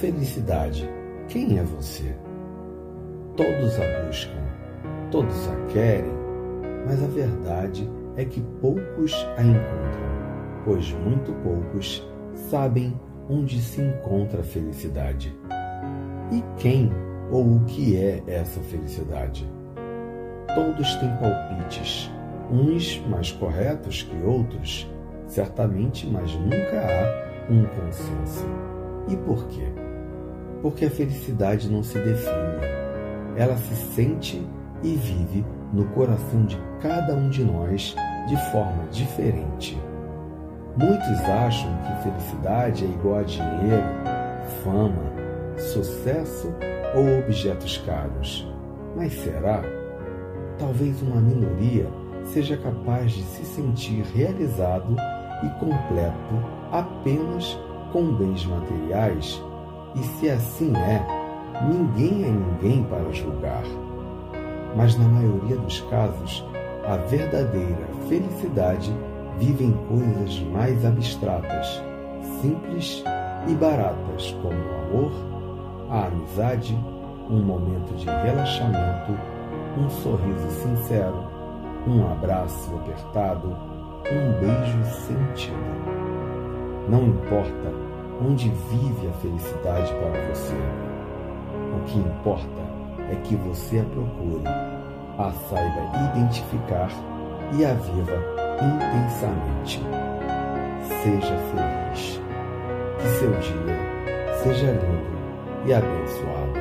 Felicidade, quem é você? Todos a buscam, todos a querem, mas a verdade é que poucos a encontram, pois muito poucos sabem onde se encontra a felicidade. E quem ou o que é essa felicidade? Todos têm palpites, uns mais corretos que outros, certamente, mas nunca há um consenso. E por quê? Porque a felicidade não se define. Ela se sente e vive no coração de cada um de nós de forma diferente. Muitos acham que felicidade é igual a dinheiro, fama, sucesso ou objetos caros. Mas será? Talvez uma minoria seja capaz de se sentir realizado e completo apenas com bens materiais? E se assim é, ninguém é ninguém para julgar. Mas na maioria dos casos, a verdadeira felicidade vive em coisas mais abstratas, simples e baratas, como o amor, a amizade, um momento de relaxamento, um sorriso sincero, um abraço apertado, um beijo sentido. Não importa onde vive a felicidade para você. O que importa é que você a procure, a saiba identificar e a viva intensamente. Seja feliz. Que seu dia seja lindo e abençoado.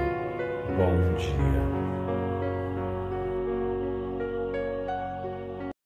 Bom dia.